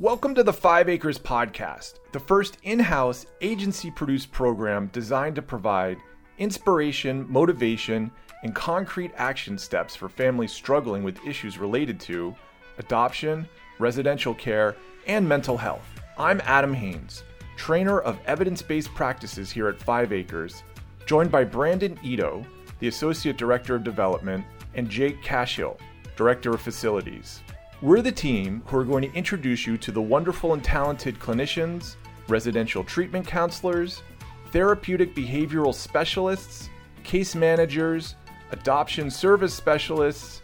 Welcome to the Five Acres Podcast, the first in house agency produced program designed to provide inspiration, motivation, and concrete action steps for families struggling with issues related to adoption, residential care, and mental health. I'm Adam Haynes, trainer of evidence based practices here at Five Acres, joined by Brandon Ito, the Associate Director of Development, and Jake Cashill, Director of Facilities. We're the team who are going to introduce you to the wonderful and talented clinicians, residential treatment counselors, therapeutic behavioral specialists, case managers, adoption service specialists,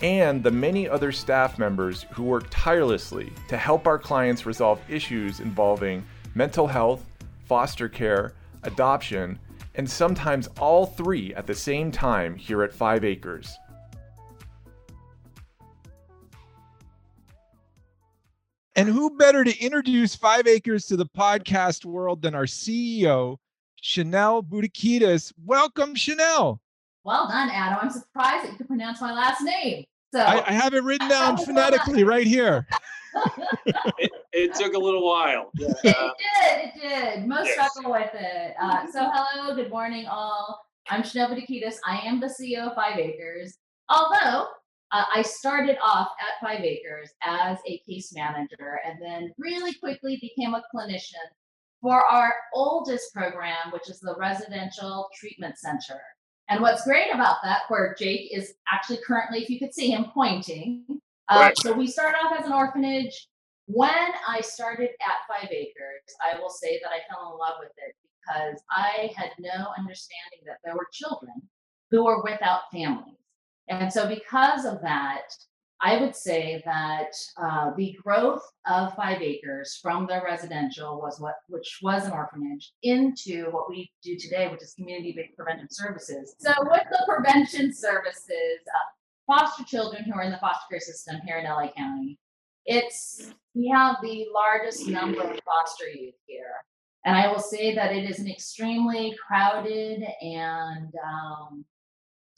and the many other staff members who work tirelessly to help our clients resolve issues involving mental health, foster care, adoption, and sometimes all three at the same time here at Five Acres. And who better to introduce Five Acres to the podcast world than our CEO, Chanel Boutakidis. Welcome, Chanel. Well done, Adam. I'm surprised that you could pronounce my last name. So I, I have it written down phonetically right here. it, it, took a little while. Yeah. It did. It did. Most yes. struggle with it. Uh, so, hello, good morning, all. I'm Chanel Boutakidis. I am the CEO of Five Acres. Although uh, I started off at Five Acres as a case manager and then really quickly became a clinician for our oldest program, which is the Residential Treatment Center. And what's great about that, where Jake is actually currently, if you could see him pointing. Uh, right. So we started off as an orphanage. When I started at Five Acres, I will say that I fell in love with it because I had no understanding that there were children who were without families. And so, because of that, I would say that uh, the growth of Five Acres from their residential was what, which was an orphanage, into what we do today, which is community-based preventive services. So, with the prevention services, uh, foster children who are in the foster care system here in LA County, it's we have the largest number of foster youth here, and I will say that it is an extremely crowded and um,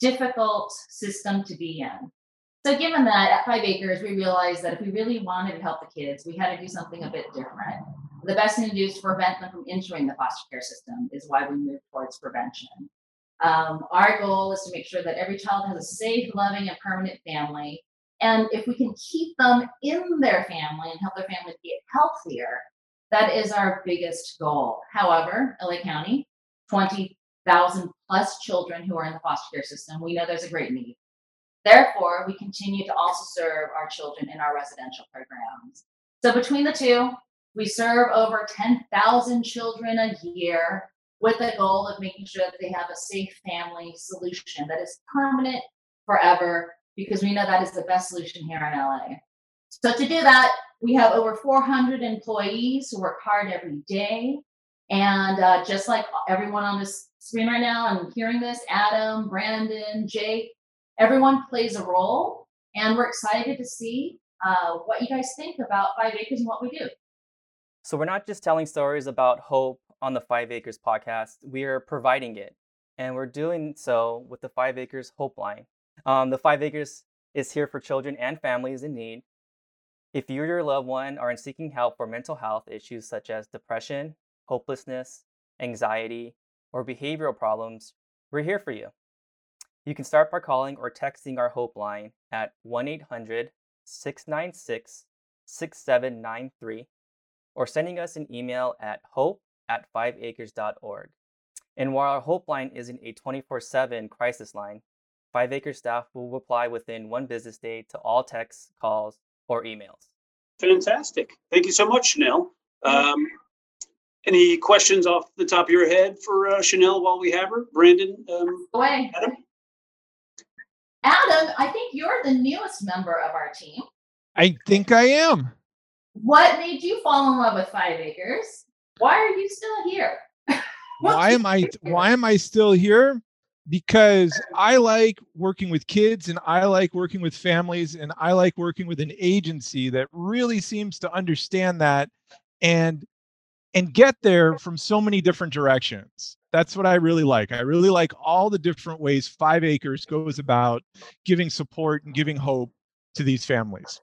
difficult system to be in. So, given that at Five Acres, we realized that if we really wanted to help the kids, we had to do something a bit different. The best thing to do is to prevent them from entering the foster care system, is why we moved towards prevention. Um, our goal is to make sure that every child has a safe, loving, and permanent family. And if we can keep them in their family and help their family get healthier, that is our biggest goal. However, LA County, 20,000 plus children who are in the foster care system, we know there's a great need. Therefore, we continue to also serve our children in our residential programs. So between the two, we serve over 10,000 children a year with the goal of making sure that they have a safe family solution that is permanent forever, because we know that is the best solution here in LA. So to do that, we have over 400 employees who work hard every day. And uh, just like everyone on this screen right now and hearing this, Adam, Brandon, Jake, everyone plays a role, and we're excited to see uh, what you guys think about Five Acres and what we do. So, we're not just telling stories about hope on the Five Acres podcast, we are providing it. And we're doing so with the Five Acres Hope Line. Um, the Five Acres is here for children and families in need. If you or your loved one are in seeking help for mental health issues such as depression, hopelessness, anxiety, or behavioral problems, we're here for you. You can start by calling or texting our Hope line at 1 800 696 6793 or sending us an email at hope at 5acres.org. And while our Hope line isn't a 24 7 crisis line, 5 Acres staff will reply within one business day to all texts, calls, or emails. Fantastic. Thank you so much, Chanel. Um, any questions off the top of your head for uh, Chanel while we have her? Brandon? Um, Away. Adam? Adam, I think you're the newest member of our team. I think I am. What made you fall in love with Five Acres? Why are you still here? why am I why am I still here? Because I like working with kids and I like working with families and I like working with an agency that really seems to understand that and and get there from so many different directions that's what I really like. I really like all the different ways Five Acres goes about giving support and giving hope to these families.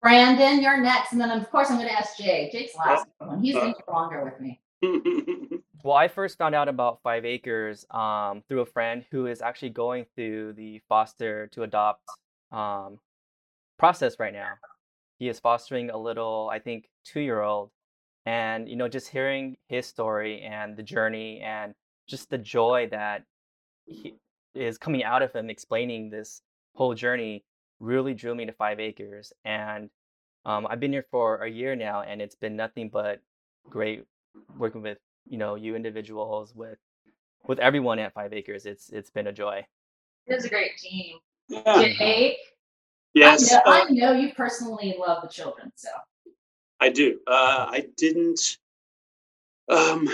Brandon, you're next, and then of course I'm going to ask Jake. Jake's last one. He's been longer with me. Well, I first found out about Five Acres um, through a friend who is actually going through the foster to adopt um, process right now. He is fostering a little, I think, two year old. And, you know, just hearing his story and the journey and just the joy that he is coming out of him explaining this whole journey really drew me to Five Acres. And um, I've been here for a year now, and it's been nothing but great working with you know you individuals with with everyone at Five Acres. It's it's been a joy. It's a great team. Yeah. Jake, Yes, I know, uh, I know you personally love the children, so I do. Uh, I didn't, um,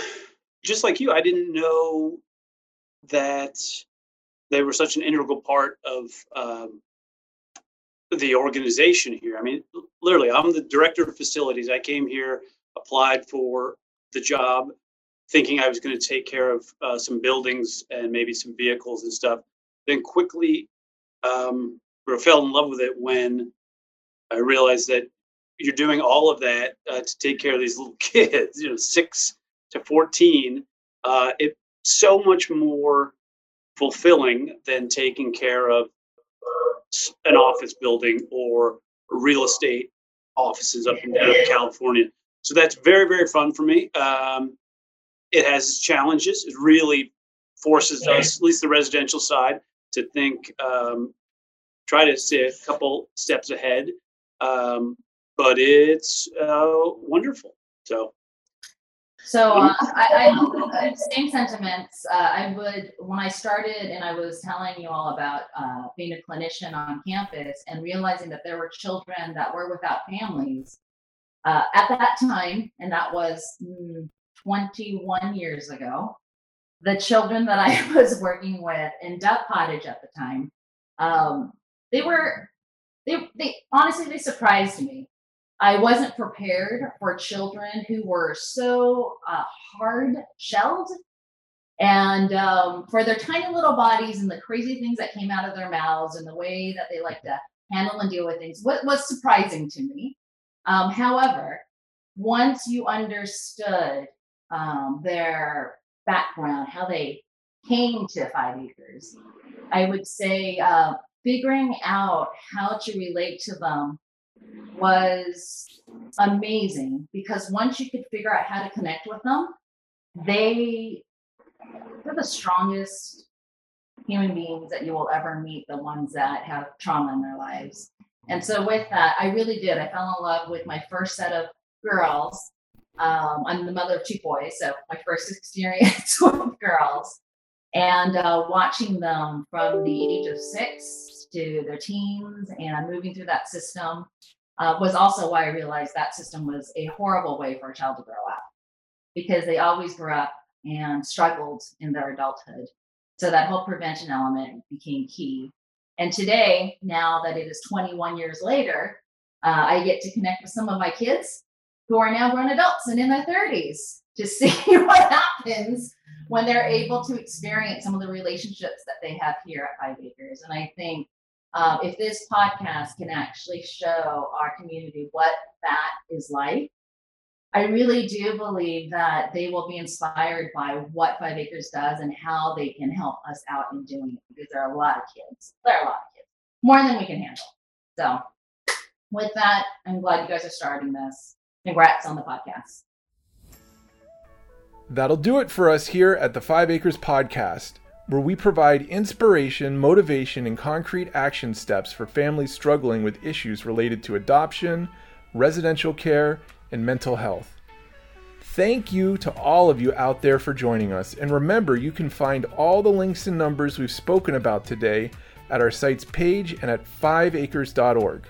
just like you, I didn't know that they were such an integral part of um, the organization here. I mean, literally, I'm the director of facilities. I came here, applied for the job, thinking I was going to take care of uh, some buildings and maybe some vehicles and stuff. Then quickly um, fell in love with it when I realized that you're doing all of that uh, to take care of these little kids, you know, six to 14. Uh, it's so much more fulfilling than taking care of an office building or real estate offices up and down California. So that's very, very fun for me. Um, it has its challenges. It really forces us, at least the residential side, to think, um, try to stay a couple steps ahead. Um, but it's uh, wonderful. So So uh, I, I, same sentiments. Uh, I would when I started and I was telling you all about uh, being a clinician on campus and realizing that there were children that were without families uh, at that time, and that was mm, 21 years ago. The children that I was working with in Duck Cottage at the time, um, they were they they honestly they surprised me. I wasn't prepared for children who were so uh, hard shelled and um, for their tiny little bodies and the crazy things that came out of their mouths and the way that they like to handle and deal with things what was surprising to me. Um, however, once you understood um, their background, how they came to Five Acres, I would say uh, figuring out how to relate to them was amazing because once you could figure out how to connect with them, they they're the strongest human beings that you will ever meet, the ones that have trauma in their lives. And so with that, I really did. I fell in love with my first set of girls. Um, I'm the mother of two boys, so my first experience with girls and uh, watching them from the age of six to their teens and moving through that system uh, was also why I realized that system was a horrible way for a child to grow up because they always grew up and struggled in their adulthood. So that whole prevention element became key. And today, now that it is 21 years later, uh, I get to connect with some of my kids who are now grown adults and in their 30s to see what happens when they're able to experience some of the relationships that they have here at Five Acres. And I think um, if this podcast can actually show our community what that is like, I really do believe that they will be inspired by what Five Acres does and how they can help us out in doing it because there are a lot of kids. There are a lot of kids, more than we can handle. So, with that, I'm glad you guys are starting this. Congrats on the podcast. That'll do it for us here at the Five Acres Podcast, where we provide inspiration, motivation, and concrete action steps for families struggling with issues related to adoption, residential care, and mental health. Thank you to all of you out there for joining us. And remember, you can find all the links and numbers we've spoken about today at our site's page and at 5acres.org.